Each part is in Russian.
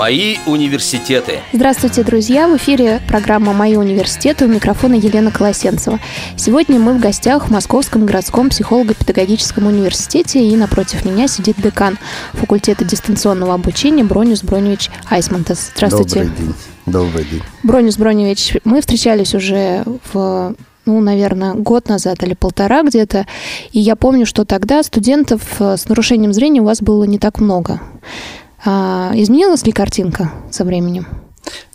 Мои университеты. Здравствуйте, друзья! В эфире программа «Мои университеты» у микрофона Елена Колосенцева. Сегодня мы в гостях в Московском городском психолого-педагогическом университете, и напротив меня сидит декан факультета дистанционного обучения Бронюс Броневич Айсмантес. Здравствуйте. Добрый день. Добрый день. Бронюс Броневич, мы встречались уже в ну, наверное, год назад или полтора где-то. И я помню, что тогда студентов с нарушением зрения у вас было не так много. А изменилась ли картинка со временем?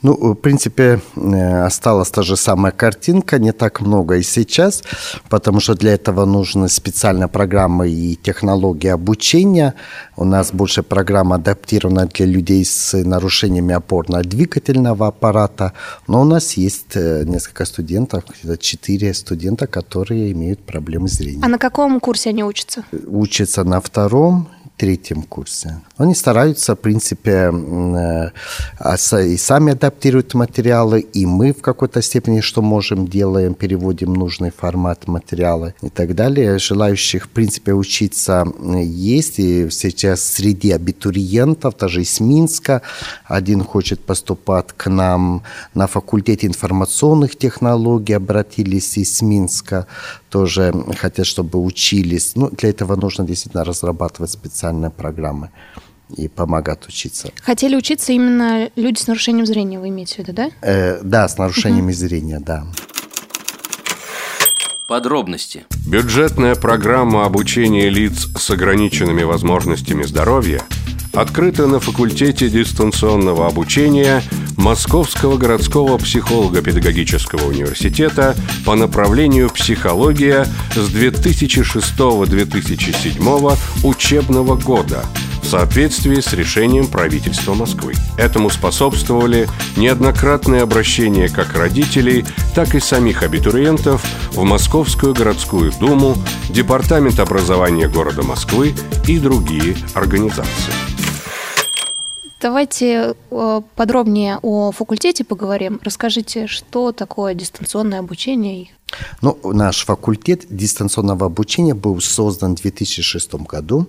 Ну, в принципе, э, осталась та же самая картинка, не так много и сейчас, потому что для этого нужны специальные программы и технологии обучения. У нас больше программа адаптирована для людей с нарушениями опорно-двигательного аппарата, но у нас есть э, несколько студентов, где-то четыре студента, которые имеют проблемы зрения. А на каком курсе они учатся? Учатся на втором третьем курсе. Они стараются, в принципе, э, и сами адаптируют материалы, и мы в какой-то степени, что можем, делаем, переводим нужный формат материала и так далее. Желающих, в принципе, учиться есть, и сейчас среди абитуриентов, даже из Минска, один хочет поступать к нам на факультете информационных технологий, обратились из Минска, тоже хотят, чтобы учились. Ну, для этого нужно действительно разрабатывать специальные программы и помогать учиться. Хотели учиться именно люди с нарушением зрения, вы имеете в виду, да? Э, да, с нарушениями угу. зрения, да. Подробности. Бюджетная программа обучения лиц с ограниченными возможностями здоровья открыта на факультете дистанционного обучения Московского городского психолого-педагогического университета по направлению психология с 2006-2007 учебного года – в соответствии с решением правительства Москвы. Этому способствовали неоднократные обращения как родителей, так и самих абитуриентов в Московскую городскую думу, Департамент образования города Москвы и другие организации. Давайте э, подробнее о факультете поговорим. Расскажите, что такое дистанционное обучение ну, наш факультет дистанционного обучения был создан в 2006 году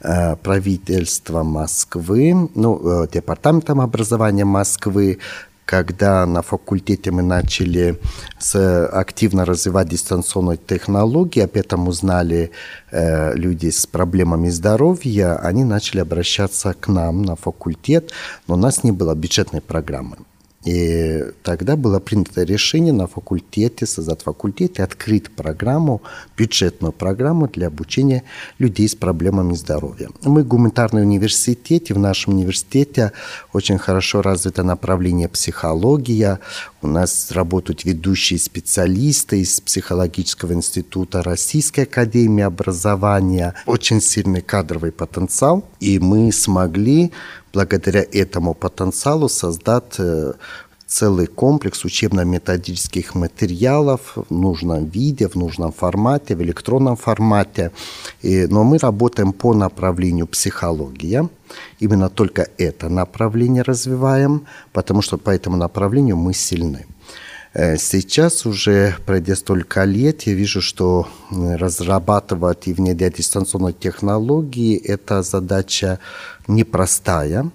э, правительством Москвы, ну, э, департаментом образования Москвы, когда на факультете мы начали активно развивать дистанционные технологии, об этом узнали э, люди с проблемами здоровья, они начали обращаться к нам на факультет, но у нас не было бюджетной программы. И тогда было принято решение на факультете, создать факультет и открыть программу, бюджетную программу для обучения людей с проблемами здоровья. Мы гуманитарный университет, и в нашем университете очень хорошо развито направление психология. У нас работают ведущие специалисты из психологического института Российской академии образования. Очень сильный кадровый потенциал, и мы смогли благодаря этому потенциалу создать э, целый комплекс учебно-методических материалов в нужном виде, в нужном формате, в электронном формате. И, но мы работаем по направлению психология. Именно только это направление развиваем, потому что по этому направлению мы сильны. Э, сейчас уже, пройдя столько лет, я вижу, что разрабатывать и внедрять дистанционные технологии – это задача непростая.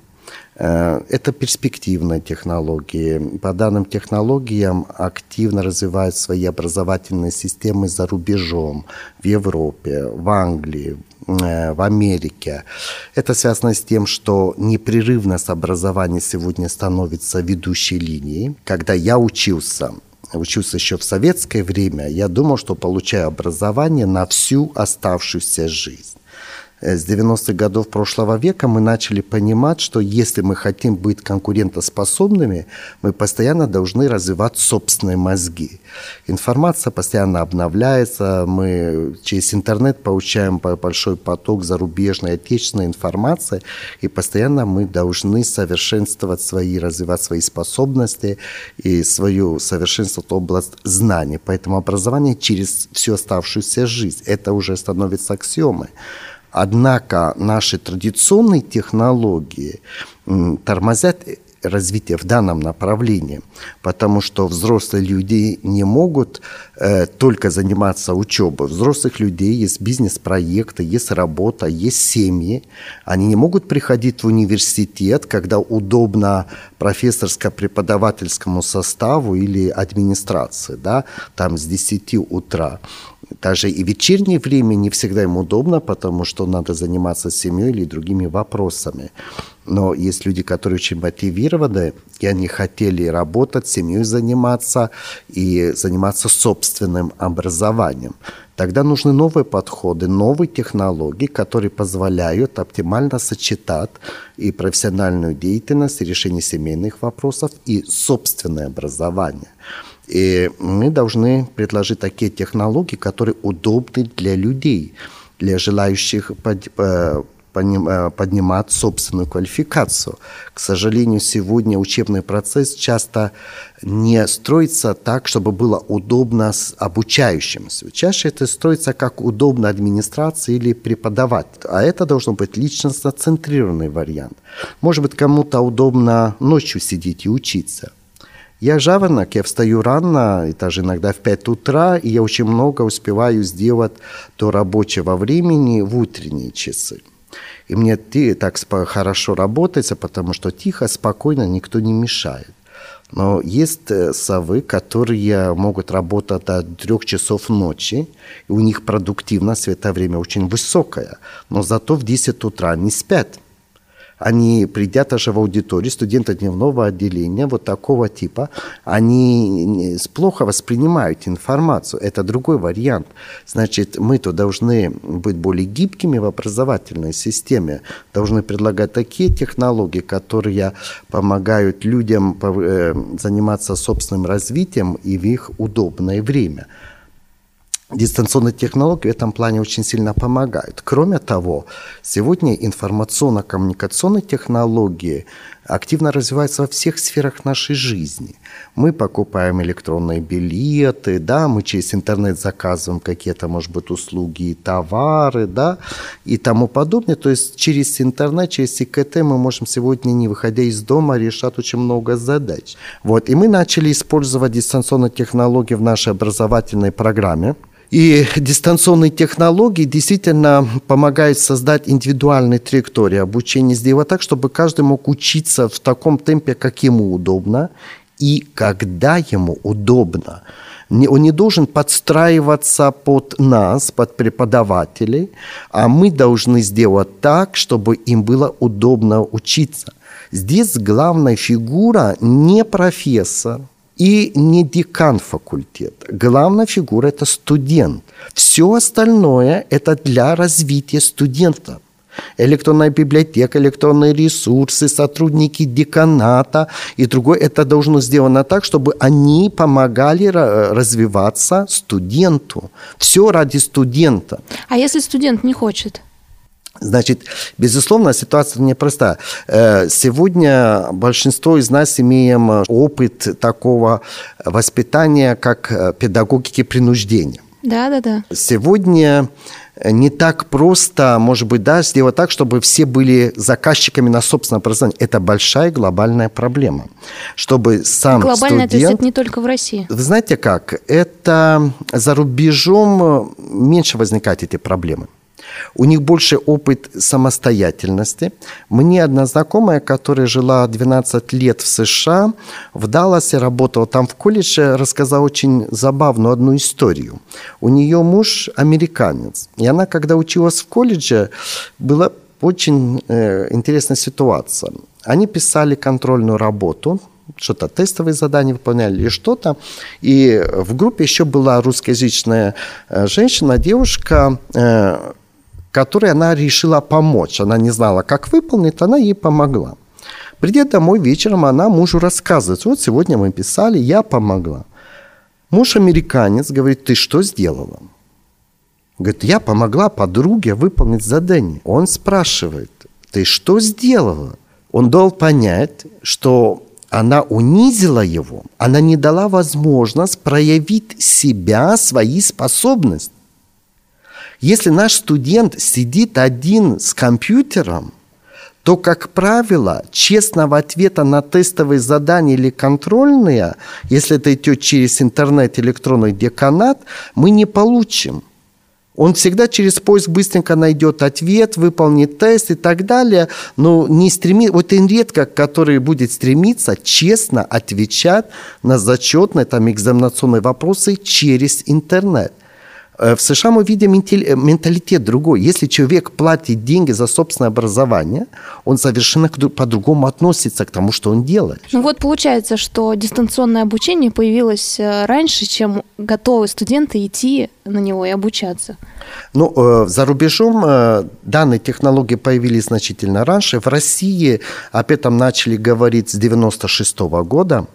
Э, это перспективные технологии. По данным технологиям активно развивают свои образовательные системы за рубежом, в Европе, в Англии, э, в Америке. Это связано с тем, что непрерывность образования сегодня становится ведущей линией. Когда я учился, учился еще в советское время, я думал, что получаю образование на всю оставшуюся жизнь. Э, с 90-х годов прошлого века мы начали понимать, что если мы хотим быть конкурентоспособными, мы постоянно должны развивать собственные мозги. Информация постоянно обновляется, мы через интернет получаем большой поток зарубежной, отечественной информации, и постоянно мы должны совершенствовать свои, развивать свои способности и свою совершенствовать область знаний. Поэтому образование через всю оставшуюся жизнь, это уже становится аксиомой. Однако наши традиционные технологии тормозят развитие в данном направлении, потому что взрослые люди не могут э, только заниматься учебой. Взрослых людей есть бизнес-проекты, есть работа, есть семьи. Они не могут приходить в университет, когда удобно профессорско-преподавательскому составу или администрации, да, там с 10 утра даже и вечернее время не всегда им удобно, потому что надо заниматься семьей или другими вопросами. Но есть люди, которые очень мотивированы, и они хотели работать, семьей заниматься и заниматься собственным образованием. Тогда нужны новые подходы, новые технологии, которые позволяют оптимально сочетать и профессиональную деятельность, и решение семейных вопросов, и собственное образование. И мы должны предложить такие технологии, которые удобны для людей, для желающих под, э, э, поднимать собственную квалификацию. К сожалению, сегодня учебный процесс часто не строится так, чтобы было удобно с обучающимся. Чаще это строится как удобно администрации или преподавать. А это должен быть личностно-центрированный вариант. Может быть, кому-то удобно ночью сидеть и учиться. Я жаворонок, я встаю рано, и даже иногда в 5 утра, и я очень много успеваю сделать до рабочего времени в утренние часы. И мне так хорошо работается, потому что тихо, спокойно, никто не мешает. Но есть э, совы, которые могут работать до трех часов ночи, и у них продуктивность в это время очень высокая, но зато в 10 утра не спят – они, придя даже в аудиторию, студенты дневного отделения вот такого типа, они плохо воспринимают информацию. Это другой вариант. Значит, мы-то должны быть более гибкими в образовательной системе, должны предлагать такие технологии, которые помогают людям э, заниматься собственным развитием и в их удобное время дистанционные технологии в этом плане очень сильно помогают. Кроме того, сегодня информационно-коммуникационные технологии активно развиваются во всех сферах нашей жизни. Мы покупаем электронные билеты, да, мы через интернет заказываем какие-то, может быть, услуги и товары, да, и тому подобное. То есть через интернет, через ИКТ мы можем сегодня, не выходя из дома, решать очень много задач. Вот, и мы начали использовать дистанционные технологии в нашей образовательной программе – и дистанционные технологии действительно помогают создать индивидуальные траектории обучения, сделать так, чтобы каждый мог учиться в таком темпе, как ему удобно и когда ему удобно. Он не должен подстраиваться под нас, под преподавателей, а мы должны сделать так, чтобы им было удобно учиться. Здесь главная фигура не профессор, и не декан факультета. Главная фигура – это студент. Все остальное – это для развития студента. Электронная библиотека, электронные ресурсы, сотрудники деканата и другое. Это должно сделано так, чтобы они помогали развиваться студенту. Все ради студента. А если студент не хочет? Значит, безусловно, ситуация непростая. Э, сегодня большинство из нас имеем опыт такого воспитания, как э, педагогики принуждения. Да, да, да. Сегодня не так просто, может быть, да, сделать так, чтобы все были заказчиками на собственное образование. Это большая глобальная проблема. Чтобы сам Глобальная, студент... то есть это не только в России? Вы знаете как? Это за рубежом меньше возникают эти проблемы. У них больше опыт самостоятельности. Мне одна знакомая, которая жила 12 лет в США, в Далласе работала там в колледже, рассказала очень забавную одну историю. У нее муж американец. И она, когда училась в колледже, была очень э, интересная ситуация. Они писали контрольную работу, что-то тестовые задания выполняли или что-то. И в группе еще была русскоязычная э, женщина, девушка, э, которой она решила помочь. Она не знала, как выполнить, она ей помогла. Придя домой вечером, она мужу рассказывает, вот сегодня мы писали, я помогла. Муж американец говорит, ты что сделала? Говорит, я помогла подруге выполнить задание. Он спрашивает, ты что сделала? Он дал понять, что она унизила его, она не дала возможность проявить себя, свои способности. Если наш студент сидит один с компьютером, то, как правило, честного ответа на тестовые задания или контрольные, если это идет через интернет, электронный деканат, мы не получим. Он всегда через поиск быстренько найдет ответ, выполнит тест и так далее, но не стремит, вот он редко, который будет стремиться честно отвечать на зачетные, там, экзаменационные вопросы через интернет. Э, в США мы видим э, менталитет другой. Если человек платит деньги за собственное образование, он совершенно по-другому относится к тому, что он делает. Ну вот получается, что дистанционное обучение появилось э, раньше, чем готовы студенты идти на него и обучаться. Ну, за рубежом данные технологии появились значительно раньше. В России об этом начали говорить с 96 года.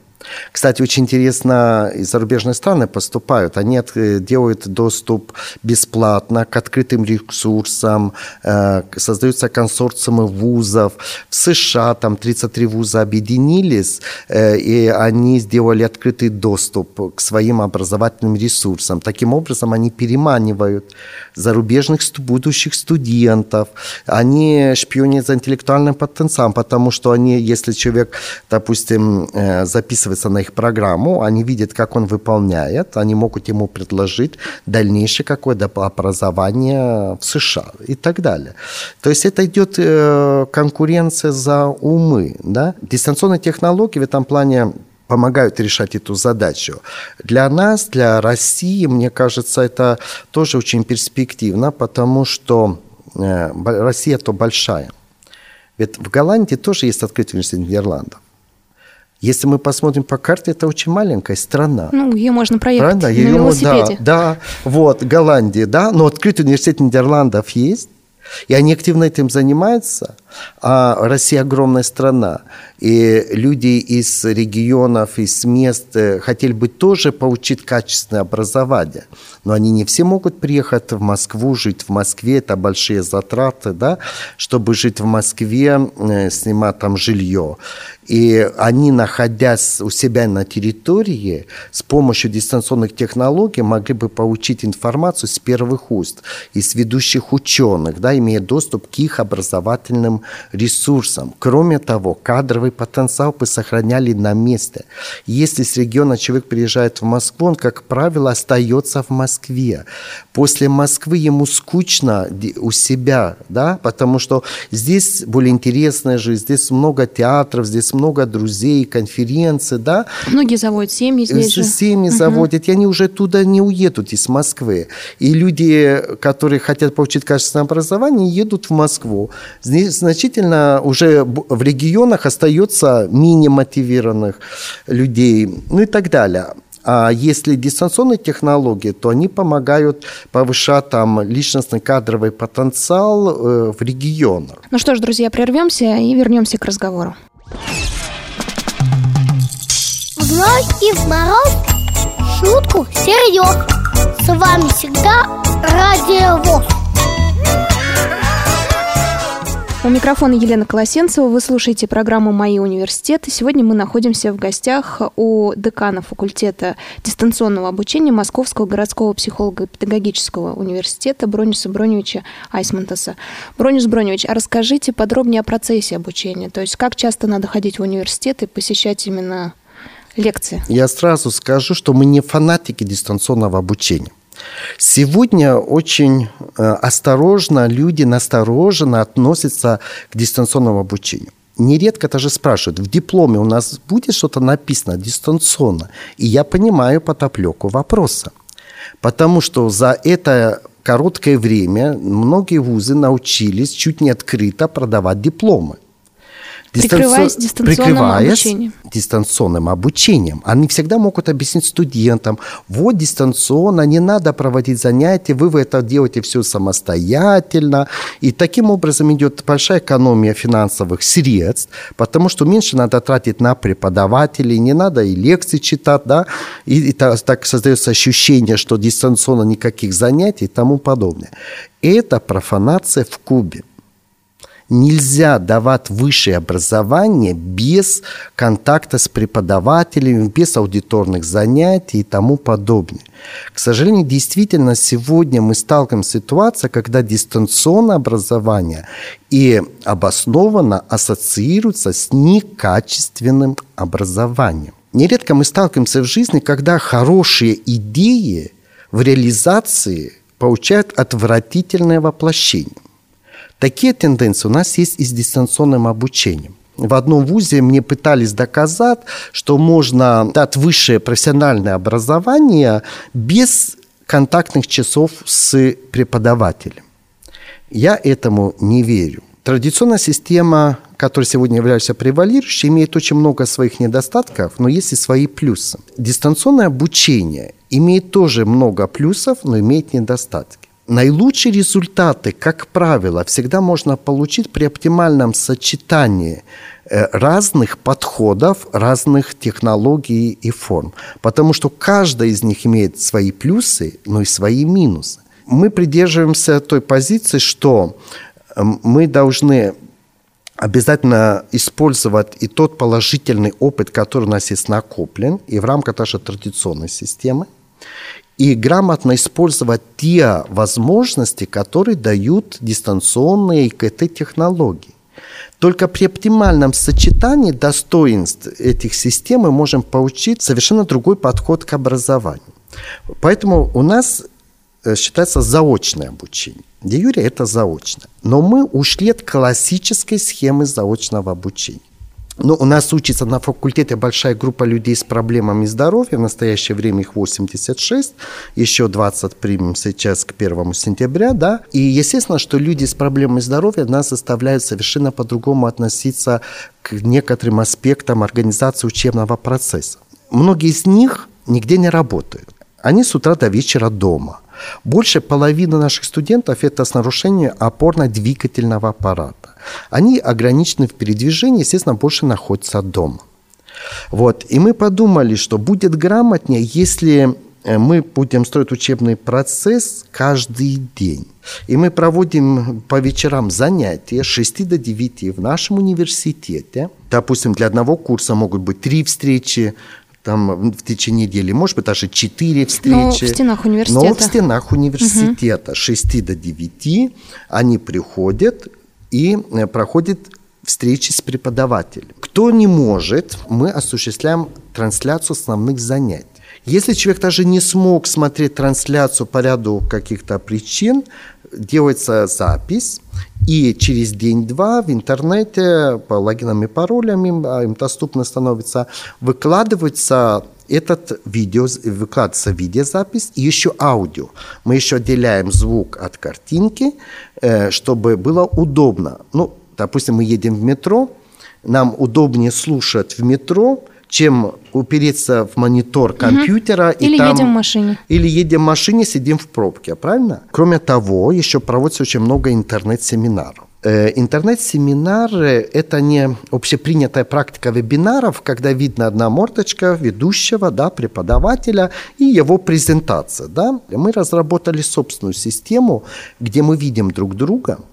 Кстати, очень интересно, и зарубежные страны поступают. Они делают доступ бесплатно к открытым ресурсам, э, создаются консорциумы вузов. В США там 33 вуза объединились, э, и они сделали открытый доступ к своим образовательным ресурсам. Таким образом, они переманивают зарубежных будущих студентов, они шпионят за интеллектуальным потенциалом, потому что они, если человек, допустим, э, записывается на их программу, они видят, как он выполняет, они могут ему предложить дальнейшее какое-то образование в США и так далее. То есть это идет э, конкуренция за умы. Да? Дистанционные технологии в этом плане помогают решать эту задачу. Для нас, для России, мне кажется, это тоже очень перспективно, потому что э, Россия то большая. Ведь в Голландии тоже есть открытый университет Нидерландов. Если мы посмотрим по карте, это очень маленькая страна. Ну, ее можно проехать Правда? на ее, велосипеде. Да, да, вот, Голландия, да, но открытый университет Нидерландов есть, и они активно этим занимаются. А Россия огромная страна, и люди из регионов, из мест э, хотели бы тоже получить качественное образование. Но они не все могут приехать в Москву, жить в Москве, это большие затраты, да, чтобы жить в Москве, э, снимать там жилье. И они, находясь у себя на территории, с помощью дистанционных технологий могли бы получить информацию с первых уст, из ведущих ученых, да, имея доступ к их образовательным ресурсам. Кроме того, кадровый потенциал бы сохраняли на месте. Если с региона человек приезжает в Москву, он, как правило, остается в Москве. После Москвы ему скучно у себя, да, потому что здесь более интересная жизнь, здесь много театров, здесь много друзей, конференций, да. Многие заводят семьи здесь же. Семьи угу. заводят, и они уже туда не уедут из Москвы. И люди, которые хотят получить качественное образование, едут в Москву. Здесь значительно уже в регионах остается мини-мотивированных людей, ну и так далее. А если дистанционные технологии, то они помогают повышать там личностный кадровый потенциал э, в регионах. Ну что ж, друзья, прервемся и вернемся к разговору. В ночь и в мороз шутку серьез. С вами всегда Радио ВОЗ. У микрофона Елена Колосенцева. Вы слушаете программу «Мои университеты». Сегодня мы находимся в гостях у декана факультета дистанционного обучения Московского городского психолого-педагогического университета Брониса Броневича Айсмантаса. Бронис Броневич, а расскажите подробнее о процессе обучения. То есть как часто надо ходить в университет и посещать именно лекции? Я сразу скажу, что мы не фанатики дистанционного обучения. Сегодня очень э, осторожно люди настороженно относятся к дистанционному обучению. Нередко даже спрашивают, в дипломе у нас будет что-то написано дистанционно? И я понимаю потоплеку вопроса. Потому что за это короткое время многие вузы научились чуть не открыто продавать дипломы. Прикрываясь дистанционным прикрываясь обучением. дистанционным обучением. Они всегда могут объяснить студентам, вот дистанционно, не надо проводить занятия, вы это делаете все самостоятельно. И таким образом идет большая экономия финансовых средств, потому что меньше надо тратить на преподавателей, не надо и лекции читать, да, и, и так, так создается ощущение, что дистанционно никаких занятий и тому подобное. Это профанация в Кубе. Нельзя давать высшее образование без контакта с преподавателями, без аудиторных занятий и тому подобное. К сожалению, действительно, сегодня мы сталкиваемся с ситуацией, когда дистанционное образование и обоснованно ассоциируется с некачественным образованием. Нередко мы сталкиваемся в жизни, когда хорошие идеи в реализации получают отвратительное воплощение. Такие тенденции у нас есть и с дистанционным обучением. В одном вузе мне пытались доказать, что можно дать высшее профессиональное образование без контактных часов с преподавателем. Я этому не верю. Традиционная система, которая сегодня является превалирующей, имеет очень много своих недостатков, но есть и свои плюсы. Дистанционное обучение имеет тоже много плюсов, но имеет недостатки. Наилучшие результаты, как правило, всегда можно получить при оптимальном сочетании э, разных подходов, разных технологий и форм. Потому что каждая из них имеет свои плюсы, но и свои минусы. Мы придерживаемся той позиции, что эм, мы должны обязательно использовать и тот положительный опыт, который у нас есть накоплен, и в рамках нашей традиционной системы, и грамотно использовать те возможности, которые дают дистанционные ИКТ-технологии. Только при оптимальном сочетании достоинств этих систем мы можем получить совершенно другой подход к образованию. Поэтому у нас э, считается заочное обучение. Де юре это заочно. Но мы ушли от классической схемы заочного обучения. Ну, у нас учится на факультете большая группа людей с проблемами здоровья. В настоящее время их 86. Еще 20 примем сейчас к 1 сентября. Да? И естественно, что люди с проблемами здоровья нас заставляют совершенно по-другому относиться к некоторым аспектам организации учебного процесса. Многие из них нигде не работают. Они с утра до вечера дома. Больше половины наших студентов – это с нарушением опорно-двигательного аппарата. Они ограничены в передвижении, естественно, больше находятся дома. Вот. И мы подумали, что будет грамотнее, если э, мы будем строить учебный процесс каждый день. И мы проводим по вечерам занятия с 6 до 9 в нашем университете. Допустим, для одного курса могут быть три встречи, там в течение недели, может быть, даже четыре встречи. Но в стенах университета. Но в стенах университета. Угу. С 6 до 9 они приходят и э, проходят встречи с преподавателем. Кто не может, мы осуществляем трансляцию основных занятий. Если человек даже не смог смотреть трансляцию по ряду каких-то причин, делается запись, и через день-два в интернете по логинам и паролям им, а, им доступно становится, выкладывается этот видео, выкладывается видеозапись и еще аудио. Мы еще отделяем звук от картинки, э, чтобы было удобно. Ну, допустим, мы едем в метро, нам удобнее слушать в метро, чем упереться в монитор компьютера. Угу. И Или там, едем в машине. Или едем в машине, сидим в пробке, правильно? Кроме того, еще проводится очень много интернет-семинаров. Э, интернет-семинары – это не общепринятая практика вебинаров, когда видно одна мордочка ведущего, да, преподавателя и его презентация. Да. Мы разработали собственную систему, где мы видим друг друга –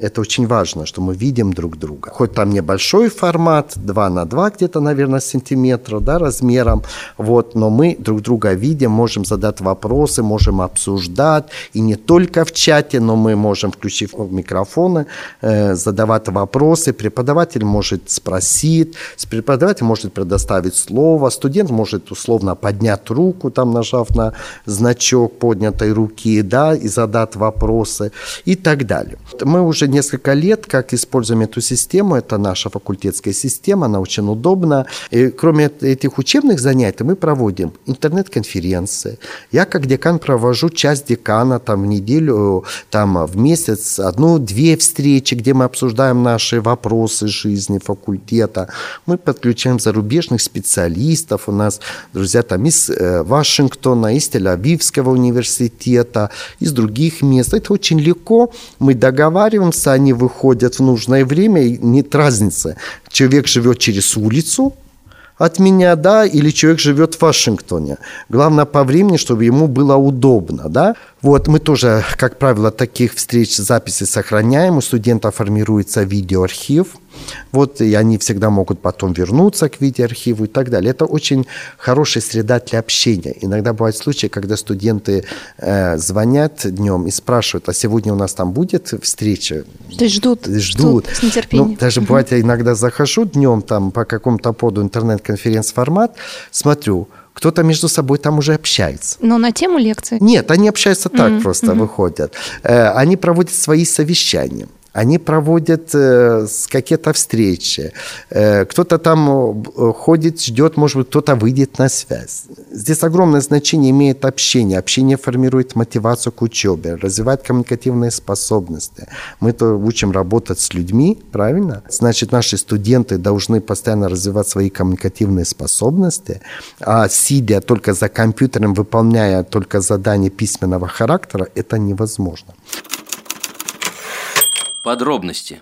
это очень важно, что мы видим друг друга. Хоть там небольшой формат, 2 на 2 где-то, наверное, сантиметра да, размером, вот, но мы друг друга видим, можем задать вопросы, можем обсуждать, и не только в чате, но мы можем, включив микрофоны, э, задавать вопросы, преподаватель может спросить, преподаватель может предоставить слово, студент может условно поднять руку, там нажав на значок поднятой руки, да, и задать вопросы и так далее. Мы уже несколько лет, как используем эту систему. Это наша факультетская система, она очень удобна. И кроме этих учебных занятий мы проводим интернет-конференции. Я как декан провожу часть декана там в неделю, там в месяц одну-две встречи, где мы обсуждаем наши вопросы жизни факультета. Мы подключаем зарубежных специалистов. У нас друзья там из э, Вашингтона, из Тель-Авивского университета, из других мест. Это очень легко. Мы договариваемся разница, они выходят в нужное время, и нет разницы. Человек живет через улицу, от меня, да, или человек живет в Вашингтоне. Главное по времени, чтобы ему было удобно, да. Вот мы тоже, как правило, таких встреч, записи сохраняем. У студентов формируется видеоархив. Вот, и они всегда могут потом вернуться к видеоархиву и так далее. Это очень хорошая среда для общения. Иногда бывают случаи, когда студенты э, звонят днем и спрашивают, а сегодня у нас там будет встреча? То есть ждут, ждут. ждут с нетерпением. Ну, даже бывает, я иногда захожу днем там по какому-то поводу интернет-конференц-формат, смотрю, кто-то между собой там уже общается. Но на тему лекции? Нет, они общаются так mm-hmm. просто, mm-hmm. выходят. Э, они проводят свои совещания. Они проводят э, какие-то встречи. Э, кто-то там э, ходит, ждет, может быть, кто-то выйдет на связь. Здесь огромное значение имеет общение. Общение формирует мотивацию к учебе, развивает коммуникативные способности. Мы то учим работать с людьми, правильно? Значит, наши студенты должны постоянно развивать свои коммуникативные способности, а сидя только за компьютером, выполняя только задания письменного характера, это невозможно. Подробности.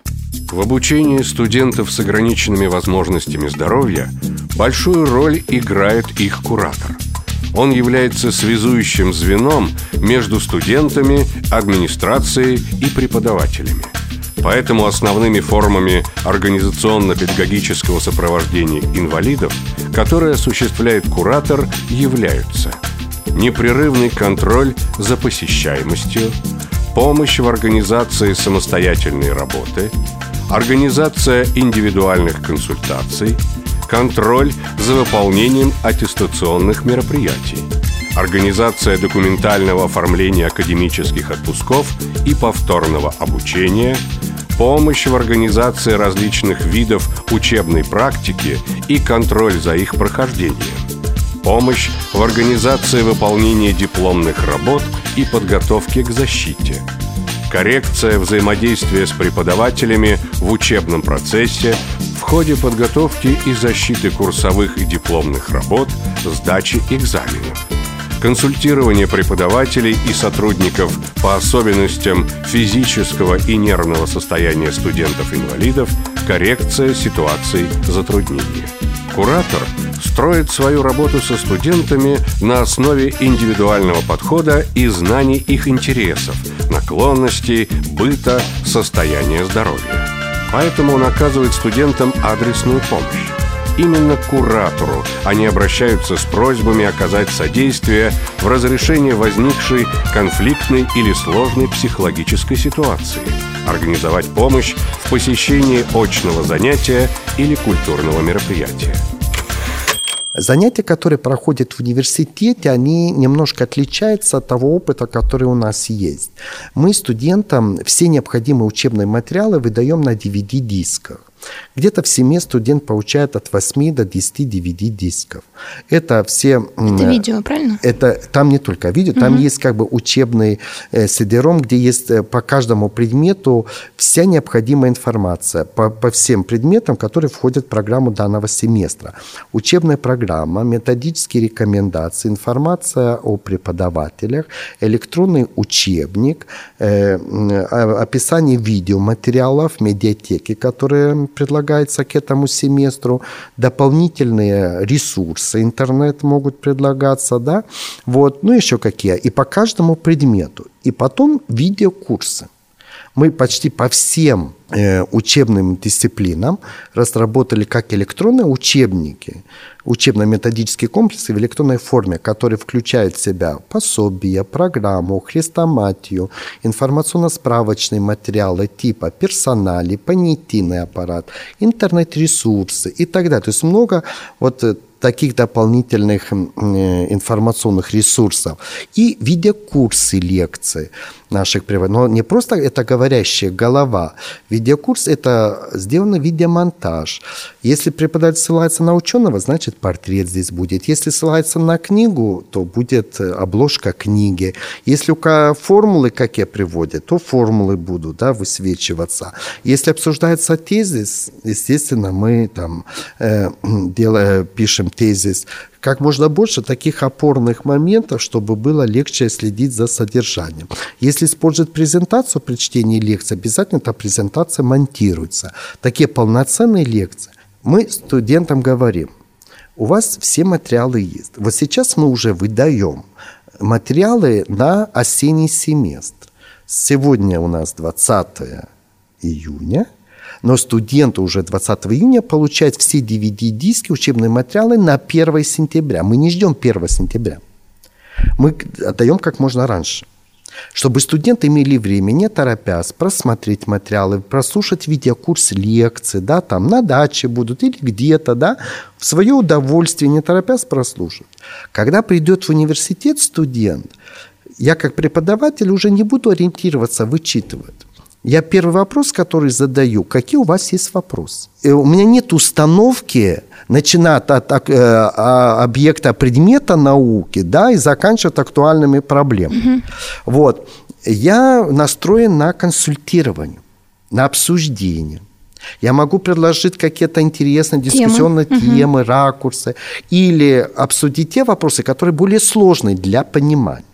В обучении студентов с ограниченными возможностями здоровья большую роль играет их куратор. Он является связующим звеном между студентами, администрацией и преподавателями. Поэтому основными формами организационно-педагогического сопровождения инвалидов, которые осуществляет куратор, являются непрерывный контроль за посещаемостью, помощь в организации самостоятельной работы, организация индивидуальных консультаций, контроль за выполнением аттестационных мероприятий, организация документального оформления академических отпусков и повторного обучения, помощь в организации различных видов учебной практики и контроль за их прохождением, помощь в организации выполнения дипломных работ и подготовки к защите, коррекция взаимодействия с преподавателями в учебном процессе в ходе подготовки и защиты курсовых и дипломных работ, сдачи экзаменов, консультирование преподавателей и сотрудников по особенностям физического и нервного состояния студентов-инвалидов, коррекция ситуаций затруднения. Куратор – строит свою работу со студентами на основе индивидуального подхода и знаний их интересов, наклонностей, быта, состояния здоровья. Поэтому он оказывает студентам адресную помощь. Именно к куратору они обращаются с просьбами оказать содействие в разрешении возникшей конфликтной или сложной психологической ситуации, организовать помощь в посещении очного занятия или культурного мероприятия. Занятия, которые проходят в университете, они немножко отличаются от того опыта, который у нас есть. Мы студентам все необходимые учебные материалы выдаем на DVD-дисках. Где-то в семье студент получает от 8 до 10 DVD-дисков. Это все... Это видео, правильно? Это, там не только видео, там угу. есть как бы учебный э, сидером, где есть э, по каждому предмету вся необходимая информация по, по всем предметам, которые входят в программу данного семестра. Учебная программа, методические рекомендации, информация о преподавателях, электронный учебник, э, описание видеоматериалов, медиатеки, которые предлагается к этому семестру, дополнительные ресурсы, интернет могут предлагаться, да, вот, ну еще какие, и по каждому предмету, и потом видеокурсы. Мы почти по всем э, учебным дисциплинам разработали как электронные учебники, учебно-методические комплексы в электронной форме, которые включают в себя пособия, программу, хрестоматию, информационно-справочные материалы типа персонали, понятийный аппарат, интернет-ресурсы и так далее. То есть много вот э, таких дополнительных информационных ресурсов и видеокурсы лекции наших преподавателей. Но не просто это говорящая голова. Видеокурс – это сделанный видеомонтаж. Если преподаватель ссылается на ученого, значит портрет здесь будет. Если ссылается на книгу, то будет э, обложка книги. Если у формулы какие приводят, то формулы будут да, высвечиваться. Если обсуждается тезис, естественно, мы там э, делаем, пишем тезис как можно больше таких опорных моментов, чтобы было легче следить за содержанием. Если использовать презентацию при чтении лекции, обязательно эта презентация монтируется. Такие полноценные лекции. Мы студентам говорим, у вас все материалы есть. Вот сейчас мы уже выдаем материалы на осенний семестр. Сегодня у нас 20 июня, но студенты уже 20 июня получают все DVD-диски, учебные материалы на 1 сентября. Мы не ждем 1 сентября. Мы отдаем как можно раньше чтобы студенты имели время, не торопясь, просмотреть материалы, прослушать видеокурс лекции, да, там на даче будут или где-то, да, в свое удовольствие, не торопясь, прослушать. Когда придет в университет студент, я как преподаватель уже не буду ориентироваться, вычитывать. Я первый вопрос, который задаю, какие у вас есть вопросы? И у меня нет установки начинать от, от э, объекта предмета науки, да, и заканчивать актуальными проблемами. Угу. Вот. Я настроен на консультирование, на обсуждение. Я могу предложить какие-то интересные дискуссионные темы, темы угу. ракурсы или обсудить те вопросы, которые более сложные для понимания.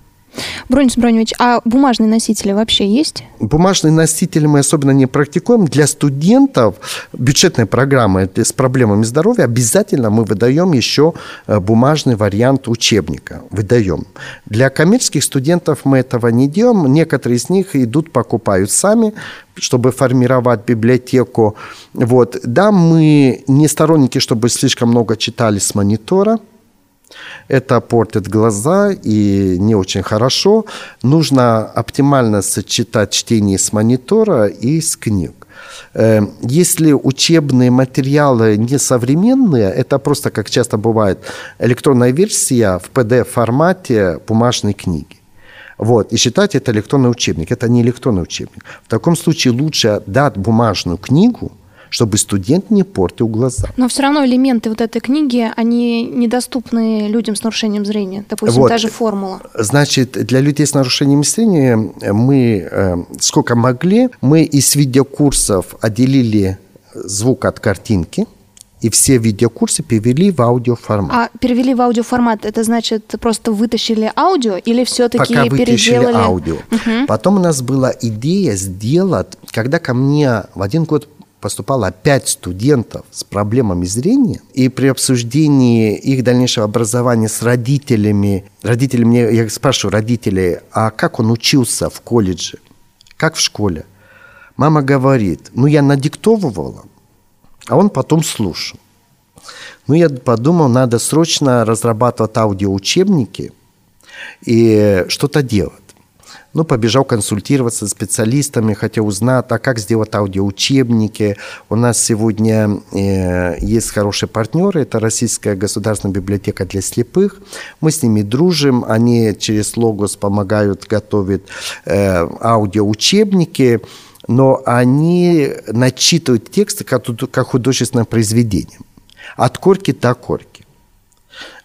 Бронис Броневич, а бумажные носители вообще есть? Бумажные носители мы особенно не практикуем. Для студентов бюджетной программы с проблемами здоровья обязательно мы выдаем еще э, бумажный вариант учебника. Выдаем. Для коммерческих студентов мы этого не делаем. Некоторые из них идут, покупают сами, чтобы формировать библиотеку. Вот. Да, мы не сторонники, чтобы слишком много читали с монитора – это портит глаза и не очень хорошо. Нужно оптимально сочетать чтение с монитора и с книг. Э, если учебные материалы не современные, это просто, как часто бывает, электронная версия в PDF-формате бумажной книги. Вот, и считать это электронный учебник. Это не электронный учебник. В таком случае лучше дать бумажную книгу – чтобы студент не портил глаза. Но все равно элементы вот этой книги, они недоступны людям с нарушением зрения. Допустим, вот. даже формула. Значит, для людей с нарушением зрения мы, э, сколько могли, мы из видеокурсов отделили звук от картинки, и все видеокурсы перевели в аудиоформат. А перевели в аудиоформат, это значит просто вытащили аудио или все-таки Пока вытащили переделали? аудио. Угу. Потом у нас была идея сделать, когда ко мне в один год поступало пять студентов с проблемами зрения, и при обсуждении их дальнейшего образования с родителями, родители мне, я спрашиваю родителей, а как он учился в колледже, как в школе? Мама говорит, ну я надиктовывала, а он потом слушал. Ну я подумал, надо срочно разрабатывать аудиоучебники и что-то делать. Ну, побежал консультироваться с специалистами, хотел узнать, а как сделать аудиоучебники. У нас сегодня э, есть хорошие партнеры, это Российская государственная библиотека для слепых. Мы с ними дружим, они через Логос помогают готовить э, аудиоучебники, но они начитывают тексты как, как художественное произведение. От корки до корки.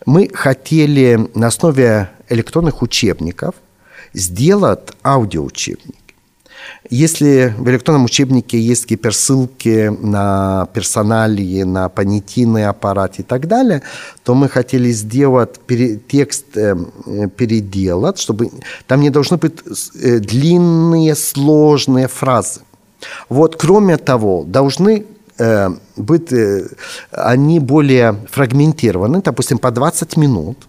Мы хотели на основе электронных учебников – сделать аудиоучебник. Если в электронном учебнике есть гиперссылки на персоналии, на понятийный аппарат и так далее, то мы хотели сделать текст э, переделать, чтобы там не должны быть э, длинные, сложные фразы. Вот, кроме того, должны э, быть они более фрагментированы, допустим, по 20 минут –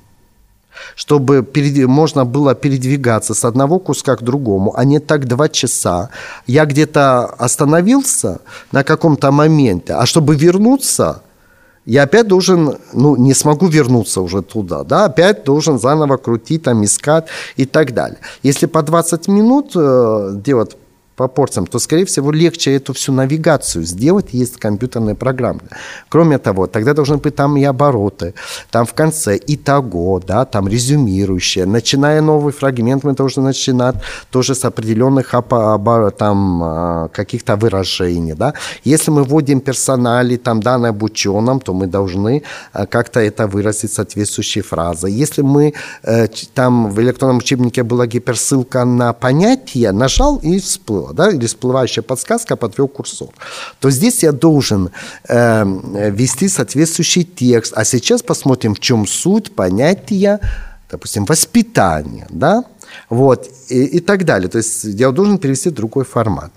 чтобы перед, можно было передвигаться с одного куска к другому, а не так два часа. Я где-то остановился на каком-то моменте, а чтобы вернуться, я опять должен, ну, не смогу вернуться уже туда, да, опять должен заново крутить, там, искать и так далее. Если по 20 минут э, делать по порциям, то, скорее всего, легче эту всю навигацию сделать, есть компьютерные программы. Кроме того, тогда должны быть там и обороты, там в конце итого, да, там резюмирующее. Начиная новый фрагмент, мы должны начинать тоже с определенных там а, каких-то выражений, да. Если мы вводим персонали, там, да, на обученном, то мы должны а, как-то это выразить соответствующей фразой. Если мы, э, там в электронном учебнике была гиперссылка на понятие, нажал и всплыл да, или всплывающая подсказка подвел курсор, то здесь я должен э, ввести соответствующий текст. А сейчас посмотрим, в чем суть понятия, допустим, воспитания, да, Вот, и, и так далее. То есть я должен перевести в другой формат.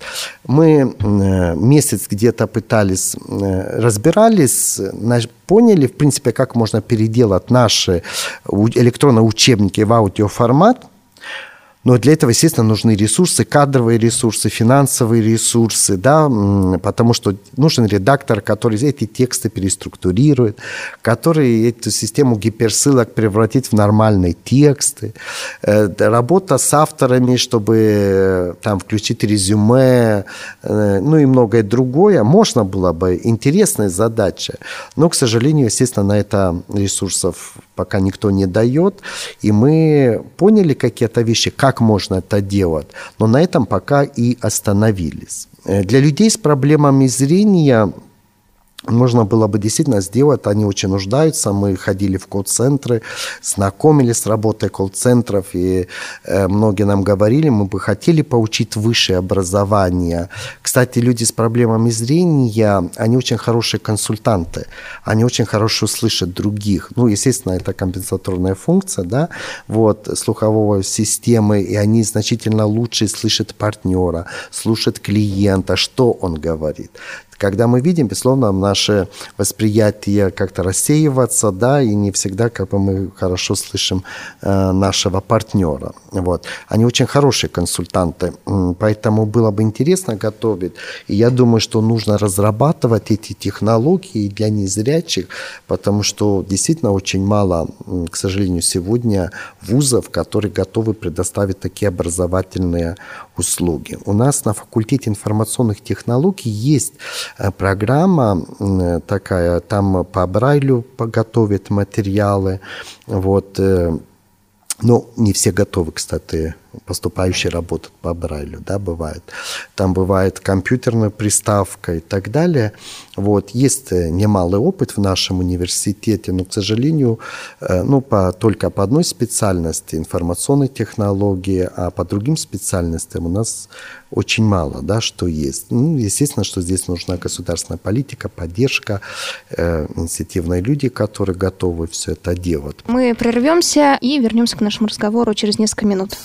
Мы э, месяц где-то пытались, э, разбирались, поняли, в принципе, как можно переделать наши электронные учебники в аудиоформат – но для этого, естественно, нужны ресурсы, кадровые ресурсы, финансовые ресурсы, да, потому что нужен редактор, который эти тексты переструктурирует, который эту систему гиперссылок превратит в нормальные тексты. Э, работа с авторами, чтобы э, там включить резюме, э, ну и многое другое, можно было бы, интересная задача. Но, к сожалению, естественно, на это ресурсов пока никто не дает. И мы поняли какие-то вещи, как можно это делать, но на этом пока и остановились. Э, для людей с проблемами зрения можно было бы действительно сделать, они очень нуждаются. Мы ходили в колл-центры, знакомились с работой колл-центров, и э, многие нам говорили, мы бы хотели получить высшее образование. Кстати, люди с проблемами зрения, они очень хорошие консультанты, они очень хорошо слышат других. Ну, естественно, это компенсаторная функция, да, вот, слухового системы, и они значительно лучше слышат партнера, слушают клиента, что он говорит. Когда мы видим, безусловно, наше восприятие как-то рассеиваться, да, и не всегда как бы мы хорошо слышим э, нашего партнера. Вот. Они очень хорошие консультанты, поэтому было бы интересно готовить. И я думаю, что нужно разрабатывать эти технологии для незрячих, потому что действительно очень мало, к сожалению, сегодня вузов, которые готовы предоставить такие образовательные услуги. У нас на факультете информационных технологий есть Э, программа такая, там по Брайлю готовят материалы, вот, э, ну, не все готовы, кстати, поступающие работают по Брайлю, да, бывает. Там бывает компьютерная приставка и так далее. Вот. Есть э, немалый опыт в нашем университете, но, к сожалению, э, ну, по, только по одной специальности, информационной технологии, а по другим специальностям у нас очень мало, да, что есть. Ну, естественно, что здесь нужна государственная политика, поддержка, э, инициативные люди, которые готовы все это делать. Мы прервемся и вернемся к нашему разговору через несколько минут.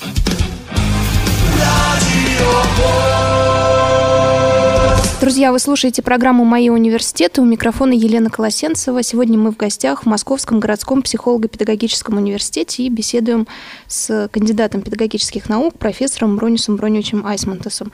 Друзья, вы слушаете программу «Мои университеты». У микрофона Елена Колосенцева. Сегодня мы в гостях в Московском городском психолого-педагогическом университете и беседуем с кандидатом педагогических наук, профессором Бронисом Броневичем Айсмантесом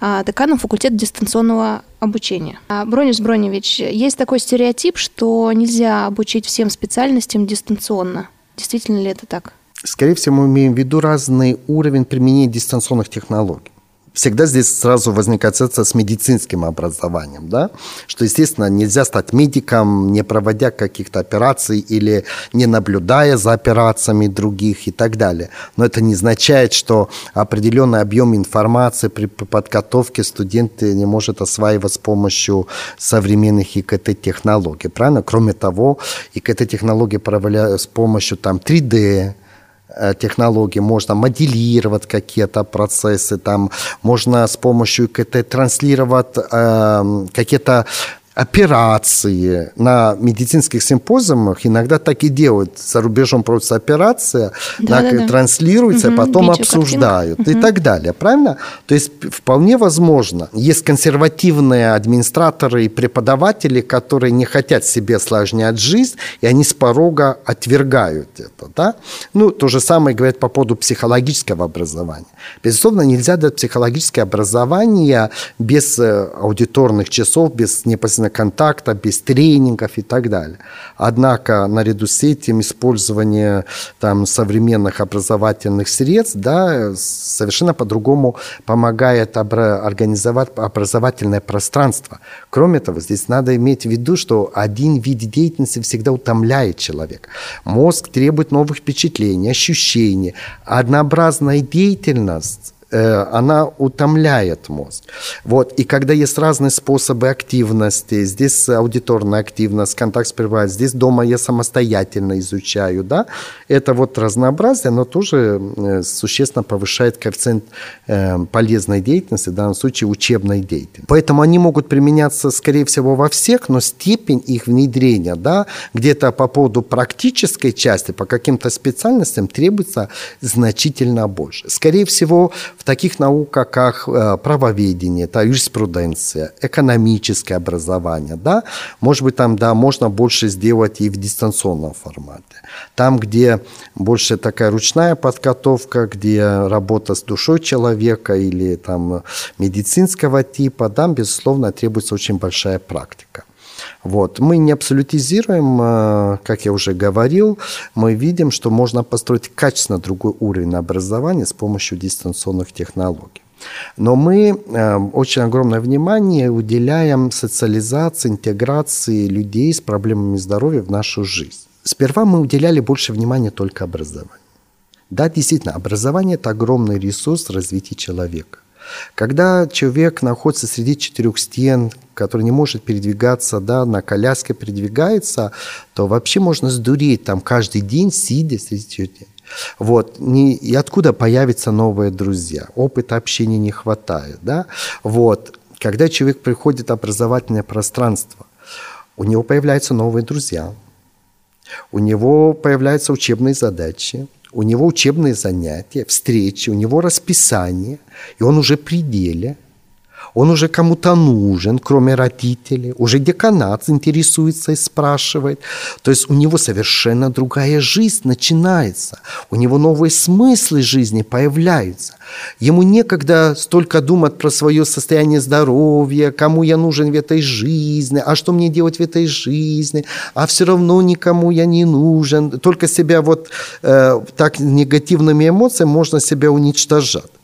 а, деканом факультета дистанционного обучения. А, Бронис Броневич, есть такой стереотип, что нельзя обучить всем специальностям дистанционно. Действительно ли это так? Скорее всего, мы имеем в виду разный уровень применения дистанционных технологий всегда здесь сразу возникает ассоциация с медицинским образованием, да, что, естественно, нельзя стать медиком, не проводя каких-то операций или не наблюдая за операциями других и так далее. Но это не означает, что определенный объем информации при подготовке студенты не может осваивать с помощью современных ИКТ-технологий, правильно? Кроме того, ИКТ-технологии с помощью там 3D, Э, технологии, можно моделировать какие-то процессы, там можно с помощью КТ транслировать э, какие-то операции на медицинских симпозиумах иногда так и делают. За рубежом проводится операция, да, да, да. транслируется, угу, потом обсуждают угу. и так далее. Правильно? То есть вполне возможно. Есть консервативные администраторы и преподаватели, которые не хотят себе осложнять жизнь, и они с порога отвергают это. Да? Ну, то же самое говорят по поводу психологического образования. Безусловно, нельзя дать психологическое образование без э, аудиторных часов, без непосредственно контакта, без тренингов и так далее. Однако, наряду с этим использование там, современных образовательных средств да, совершенно по-другому помогает организовать образовательное пространство. Кроме того, здесь надо иметь в виду, что один вид деятельности всегда утомляет человека. Мозг требует новых впечатлений, ощущений. Однообразная деятельность она утомляет мозг. Вот. И когда есть разные способы активности, здесь аудиторная активность, контакт с пребыванием, здесь дома я самостоятельно изучаю, да, это вот разнообразие, но тоже э, существенно повышает коэффициент э, полезной деятельности, в данном случае учебной деятельности. Поэтому они могут применяться, скорее всего, во всех, но степень их внедрения, да, где-то по поводу практической части, по каким-то специальностям требуется значительно больше. Скорее всего, в таких науках, как э, правоведение, это юриспруденция, экономическое образование, да, может быть, там, да, можно больше сделать и в дистанционном формате. Там, где больше такая ручная подготовка, где работа с душой человека или там медицинского типа, там, безусловно, требуется очень большая практика. Вот. Мы не абсолютизируем, э, как я уже говорил, мы видим, что можно построить качественно другой уровень образования с помощью дистанционных технологий. Но мы э, очень огромное внимание уделяем социализации, интеграции людей с проблемами здоровья в нашу жизнь. Сперва мы уделяли больше внимания только образованию. Да, действительно, образование – это огромный ресурс развития человека. Когда человек находится среди четырех стен, который не может передвигаться, да, на коляске передвигается, то вообще можно сдуреть там каждый день, сидя среди четырех. Вот. Не, и откуда появятся новые друзья? Опыта общения не хватает. Да? Вот. Когда человек приходит в образовательное пространство, у него появляются новые друзья, у него появляются учебные задачи, у него учебные занятия, встречи, у него расписание, и он уже при деле – он уже кому-то нужен, кроме родителей, уже деканат интересуется и спрашивает. То есть у него совершенно другая жизнь начинается, у него новые смыслы жизни появляются. Ему некогда столько думать про свое состояние здоровья, кому я нужен в этой жизни, а что мне делать в этой жизни, а все равно никому я не нужен. Только себя вот э, так негативными эмоциями можно себя уничтожать.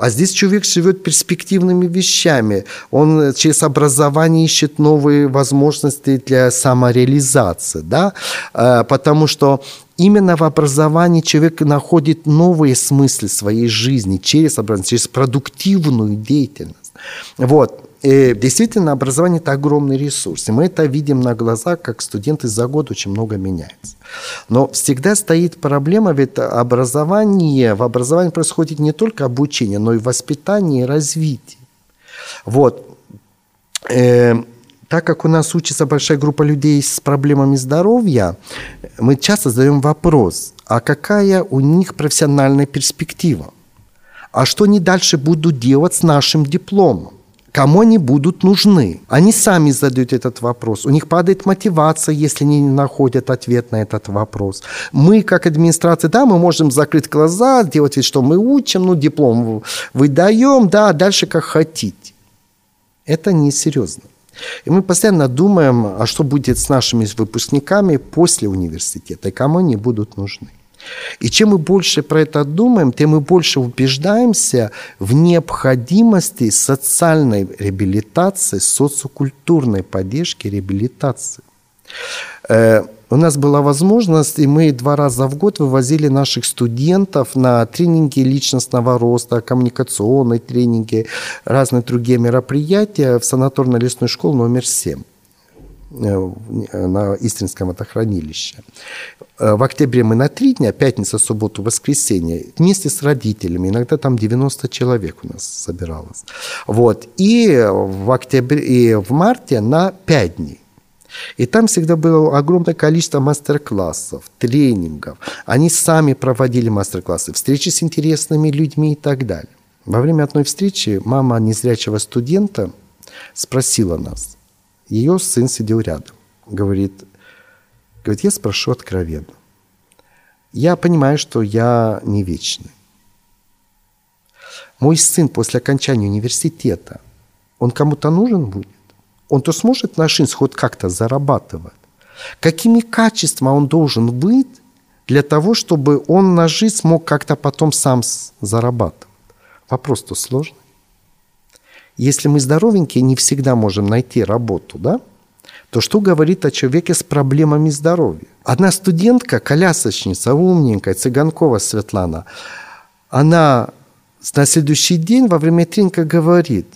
А здесь человек живет перспективными вещами. Он э, через образование ищет новые возможности для самореализации, да? Э, потому что именно в образовании человек находит новые смыслы своей жизни через образование, через продуктивную деятельность. Вот. И действительно, образование – это огромный ресурс. И мы это видим на глазах, как студенты за год очень много меняются. Но всегда стоит проблема, ведь образование, в образовании происходит не только обучение, но и воспитание и развитие. Вот. Э, так как у нас учится большая группа людей с проблемами здоровья, мы часто задаем вопрос, а какая у них профессиональная перспектива? А что они дальше будут делать с нашим дипломом? Кому они будут нужны? Они сами задают этот вопрос. У них падает мотивация, если они не находят ответ на этот вопрос. Мы, как администрация, да, мы можем закрыть глаза, делать вид, что мы учим, ну, диплом выдаем, да, дальше как хотите. Это несерьезно. И мы постоянно думаем, а что будет с нашими выпускниками после университета, и кому они будут нужны. И чем мы больше про это думаем, тем мы больше убеждаемся в необходимости социальной реабилитации, социокультурной поддержки реабилитации. Э, у нас была возможность, и мы два раза в год вывозили наших студентов на тренинги личностного роста, коммуникационные тренинги, разные другие мероприятия в санаторно-лесную школу номер 7 э, на Истринском водохранилище. Э, в октябре мы на три дня, пятница, субботу, воскресенье, вместе с родителями, иногда там 90 человек у нас собиралось. Вот. И в октябре, и в марте на пять дней. И там всегда было огромное количество мастер-классов, тренингов. Они сами проводили мастер-классы, встречи с интересными людьми и так далее. Во время одной встречи мама незрячего студента спросила нас. Ее сын сидел рядом. Говорит, Говорит, я спрошу откровенно. Я понимаю, что я не вечный. Мой сын после окончания университета, он кому-то нужен будет? Он-то сможет на жизнь хоть как-то зарабатывать? Какими качествами он должен быть для того, чтобы он на жизнь смог как-то потом сам зарабатывать? Вопрос-то сложный. Если мы здоровенькие, не всегда можем найти работу, да? то что говорит о человеке с проблемами здоровья? Одна студентка, колясочница, умненькая, Цыганкова Светлана, она на следующий день во время тренинга говорит,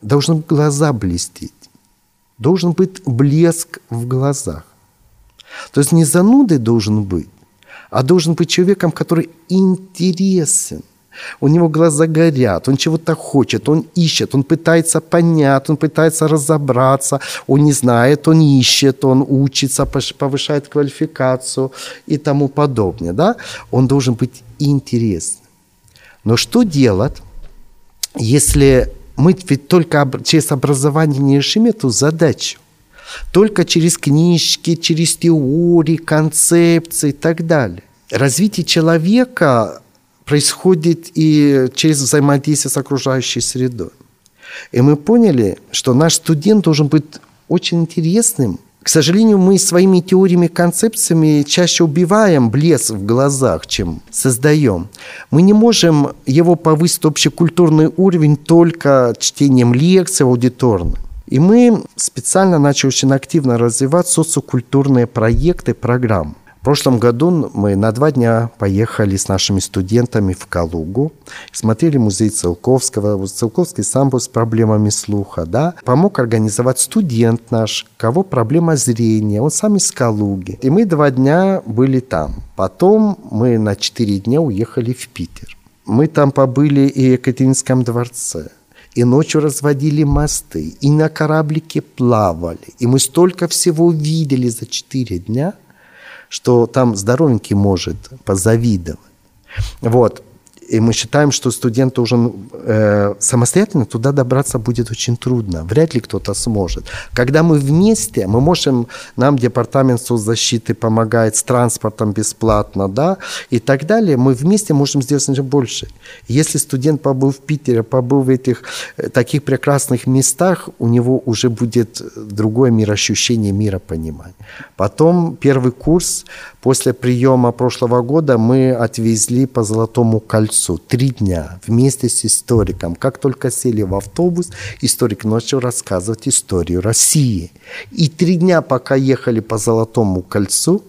должны глаза блестеть, должен быть блеск в глазах. То есть не занудой должен быть, а должен быть человеком, который интересен. У него глаза горят, он чего-то хочет, он ищет, он пытается понять, он пытается разобраться, он не знает, он ищет, он учится, повышает квалификацию и тому подобное. Да? Он должен быть интересен. Но что делать, если мы ведь только через образование не решим эту задачу? Только через книжки, через теории, концепции и так далее. Развитие человека происходит и через взаимодействие с окружающей средой. И мы поняли, что наш студент должен быть очень интересным. К сожалению, мы своими теориями, концепциями чаще убиваем блеск в глазах, чем создаем. Мы не можем его повысить общекультурный уровень только чтением лекций аудиторных. И мы специально начали очень активно развивать социокультурные проекты, программы. В прошлом году мы на два дня поехали с нашими студентами в Калугу, смотрели музей Целковского, Целковский сам был с проблемами слуха, да, помог организовать студент наш, кого проблема зрения, он сам из Калуги. И мы два дня были там. Потом мы на четыре дня уехали в Питер. Мы там побыли и в Екатеринском дворце и ночью разводили мосты, и на кораблике плавали. И мы столько всего видели за четыре дня – что там здоровенький может позавидовать. Вот. И мы считаем, что студент должен э, самостоятельно туда добраться будет очень трудно. Вряд ли кто-то сможет. Когда мы вместе, мы можем, нам департамент соцзащиты помогает с транспортом бесплатно, да, и так далее. Мы вместе можем сделать больше. Если студент побыл в Питере, побыл в этих э, таких прекрасных местах, у него уже будет другое мироощущение, миропонимание. Потом первый курс после приема прошлого года мы отвезли по Золотому кольцу три дня вместе с историком. Как только сели в автобус, историк начал рассказывать историю России. И три дня, пока ехали по Золотому кольцу,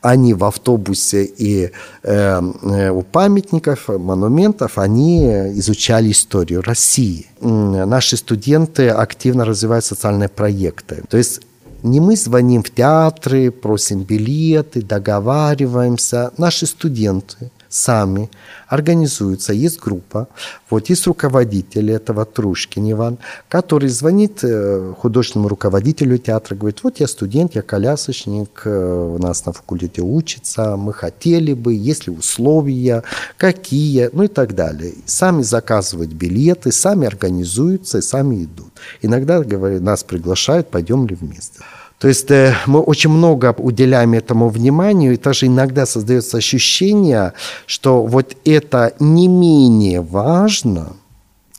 они в автобусе и э, э у памятников, монументов, они изучали историю России. Наши студенты активно развивают социальные проекты. То есть не мы звоним в театры, просим билеты, договариваемся. Наши студенты сами организуются, есть группа, вот есть руководитель этого Трушкин Иван, который звонит э, художественному руководителю театра, говорит, вот я студент, я колясочник, э, у нас на факультете учится, мы хотели бы, есть ли условия, какие, ну и так далее. Сами заказывают билеты, сами организуются и сами идут. Иногда говорят, нас приглашают, пойдем ли вместе. То есть э, мы очень много уделяем этому вниманию, и даже иногда создается ощущение, что вот это не менее важно,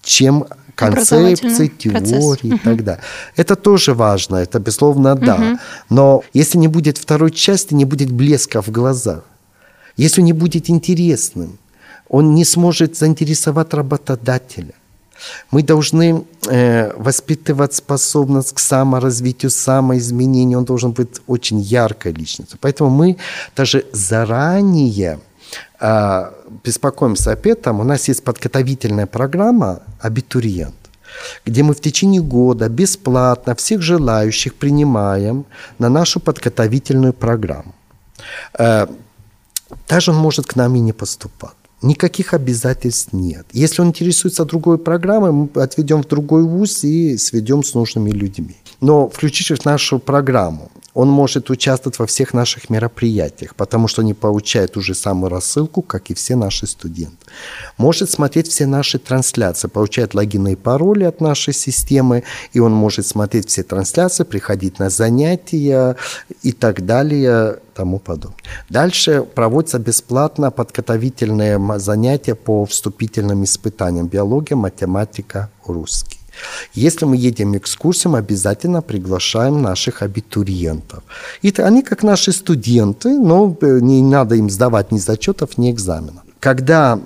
чем концепции, теории и так далее. Это тоже важно, это безусловно да. Но если не будет второй части, не будет блеска в глазах. Если он не будет интересным, он не сможет заинтересовать работодателя. Мы должны э, воспитывать способность к саморазвитию, самоизменению. Он должен быть очень яркой личностью. Поэтому мы даже заранее э, беспокоимся об этом. У нас есть подготовительная программа «Абитуриент», где мы в течение года бесплатно всех желающих принимаем на нашу подготовительную программу. Э, даже он может к нам и не поступать. Никаких обязательств нет. Если он интересуется другой программой, мы отведем в другой вуз и сведем с нужными людьми. Но включившись в нашу программу, он может участвовать во всех наших мероприятиях, потому что они получают ту же самую рассылку, как и все наши студенты. Может смотреть все наши трансляции, получает логины и пароли от нашей системы, и он может смотреть все трансляции, приходить на занятия и так далее, тому подобное. Дальше проводятся бесплатно подготовительные занятия по вступительным испытаниям биология, математика, русский. Если мы едем экскурсиям, обязательно приглашаем наших абитуриентов. И они как наши студенты, но э, не надо им сдавать ни зачетов, ни экзаменов. Когда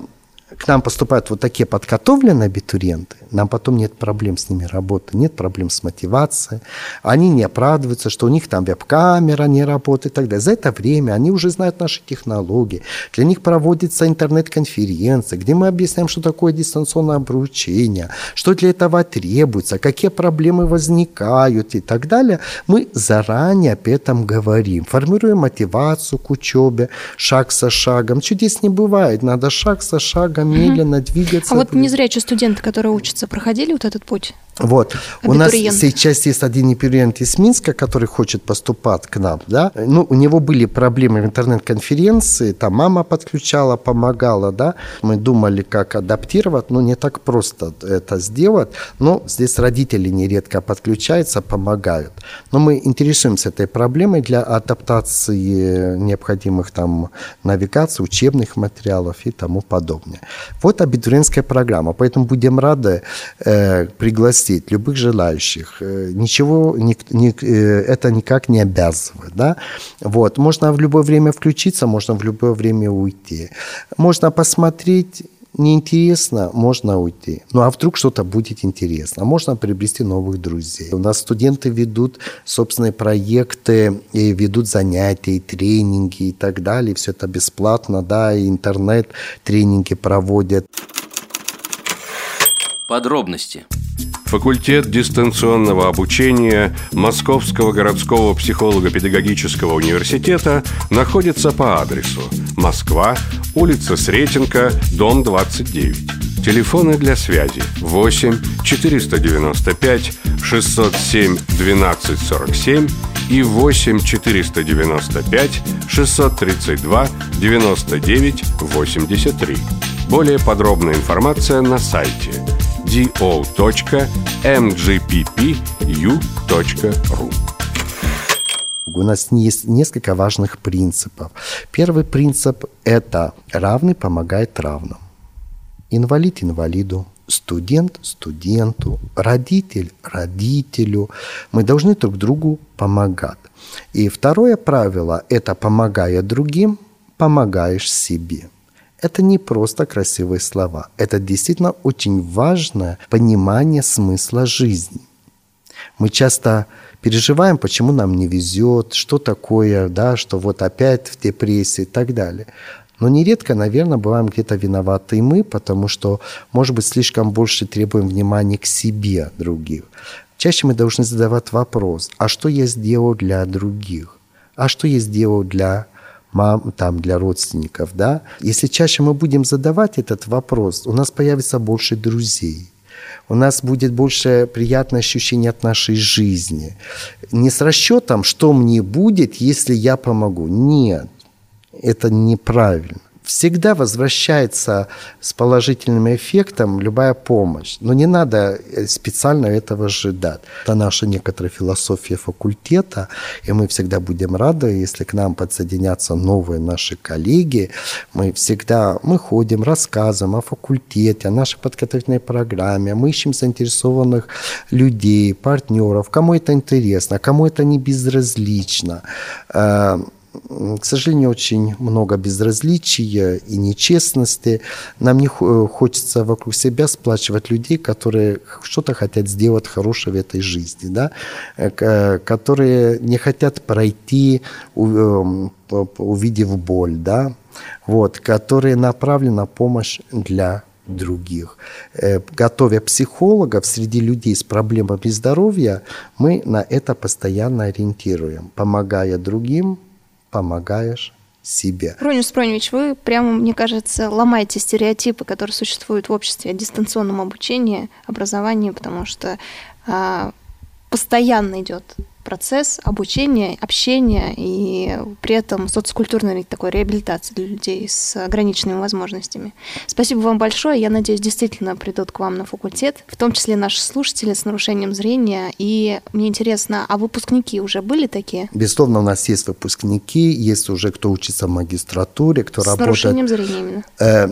к нам поступают вот такие подготовленные абитуриенты, нам потом нет проблем с ними работать, нет проблем с мотивацией. Они не оправдываются, что у них там веб-камера не работает и так далее. За это время они уже знают наши технологии. Для них проводится интернет-конференция, где мы объясняем, что такое дистанционное обучение, что для этого требуется, какие проблемы возникают и так далее. Мы заранее об этом говорим, формируем мотивацию к учебе, шаг за шагом. Чудес не бывает, надо шаг за шагом медленно двигаться. А вот незрячие студенты, которые учатся, проходили вот этот путь? Вот. У нас сейчас есть один абитуриент из Минска, который хочет поступать к нам. Да? Ну, у него были проблемы в интернет-конференции, там мама подключала, помогала. Да? Мы думали, как адаптировать, но не так просто это сделать. Но здесь родители нередко подключаются, помогают. Но мы интересуемся этой проблемой для адаптации необходимых там навигаций, учебных материалов и тому подобное. Вот абитуриентская программа. Поэтому будем рады э, пригласить пригласить любых желающих. Э, ничего не, не, э, это никак не обязывает. Да? Вот. Можно в любое время включиться, можно в любое время уйти. Можно посмотреть неинтересно, можно уйти. Ну а вдруг что-то будет интересно? Можно приобрести новых друзей. У нас студенты ведут собственные проекты, и ведут занятия, и тренинги и так далее. Все это бесплатно, да, и интернет-тренинги проводят. Подробности. Факультет дистанционного обучения Московского городского психолого-педагогического университета находится по адресу Москва, улица Сретенка, дом 29. Телефоны для связи 8 495 607 1247 и 8 495 632 99 83. Более подробная информация на сайте do.mgppu.ru у нас есть несколько важных принципов. Первый принцип – это равный помогает равным. Инвалид инвалиду, студент студенту, родитель родителю. Мы должны друг другу помогать. И второе правило – это помогая другим, помогаешь себе это не просто красивые слова. Это действительно очень важное понимание смысла жизни. Мы часто переживаем, почему нам не везет, что такое, да, что вот опять в депрессии и так далее. Но нередко, наверное, бываем где-то виноваты и мы, потому что, может быть, слишком больше требуем внимания к себе других. Чаще мы должны задавать вопрос, а что я сделал для других? А что я сделал для мам, там, для родственников, да, если чаще мы будем задавать этот вопрос, у нас появится больше друзей, у нас будет больше приятное ощущение от нашей жизни. Не с расчетом, что мне будет, если я помогу. Нет, это неправильно всегда возвращается с положительным эффектом любая помощь. Но не надо э, специально этого ожидать. Это наша некоторая философия факультета, и мы всегда будем рады, если к нам подсоединятся новые наши коллеги. Мы всегда мы ходим, рассказываем о факультете, о нашей подготовительной программе, мы ищем заинтересованных людей, партнеров, кому это интересно, кому это не безразлично э, к сожалению, очень много безразличия и нечестности. Нам не хочется вокруг себя сплачивать людей, которые что-то хотят сделать хорошее в этой жизни, да? Э, которые не хотят пройти, эм, увидев боль, да? вот, которые направлены на помощь для других. Э, готовя психологов среди людей с проблемами здоровья, мы на это постоянно ориентируем, помогая другим, помогаешь себе. Ронис Спроневич, вы прямо, мне кажется, ломаете стереотипы, которые существуют в обществе о дистанционном обучении, образовании, потому что а, постоянно идет процесс обучения, общения и при этом социокультурной такой реабилитации для людей с ограниченными возможностями. Спасибо вам большое. Я надеюсь, действительно придут к вам на факультет, в том числе наши слушатели с нарушением зрения. И мне интересно, а выпускники уже были такие? Безусловно, у нас есть выпускники, есть уже кто учится в магистратуре, кто с работает... С нарушением зрения именно? Э,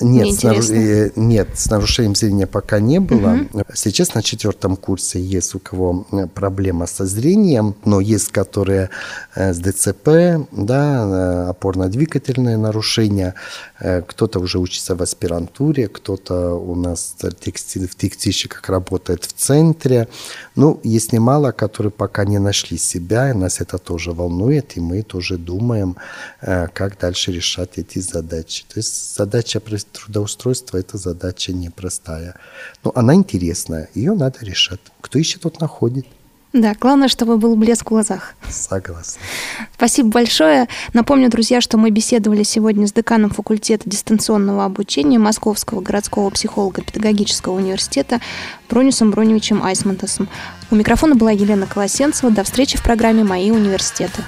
нет, с, наруш... Э, нет, с нарушением зрения пока не было. Угу. Сейчас на четвертом курсе есть у кого э, проблема со зрением, но есть которые э, с ДЦП, да, опорно-двигательные нарушения, Э, кто-то уже учится в аспирантуре, кто-то у нас текстиль, в текстильщиках работает в центре. Ну, есть немало, которые пока не нашли себя, и нас это тоже волнует, и мы тоже думаем, э, как дальше решать эти задачи. То есть задача трудоустройства – это задача непростая. Но она интересная, ее надо решать. Кто ищет, тот находит. Да, главное, чтобы был блеск в глазах. Согласна. Спасибо большое. Напомню, друзья, что мы беседовали сегодня с деканом факультета дистанционного обучения Московского городского психолого-педагогического университета Бронисом Броневичем Айсмантосом. У микрофона была Елена Колосенцева. До встречи в программе «Мои университеты».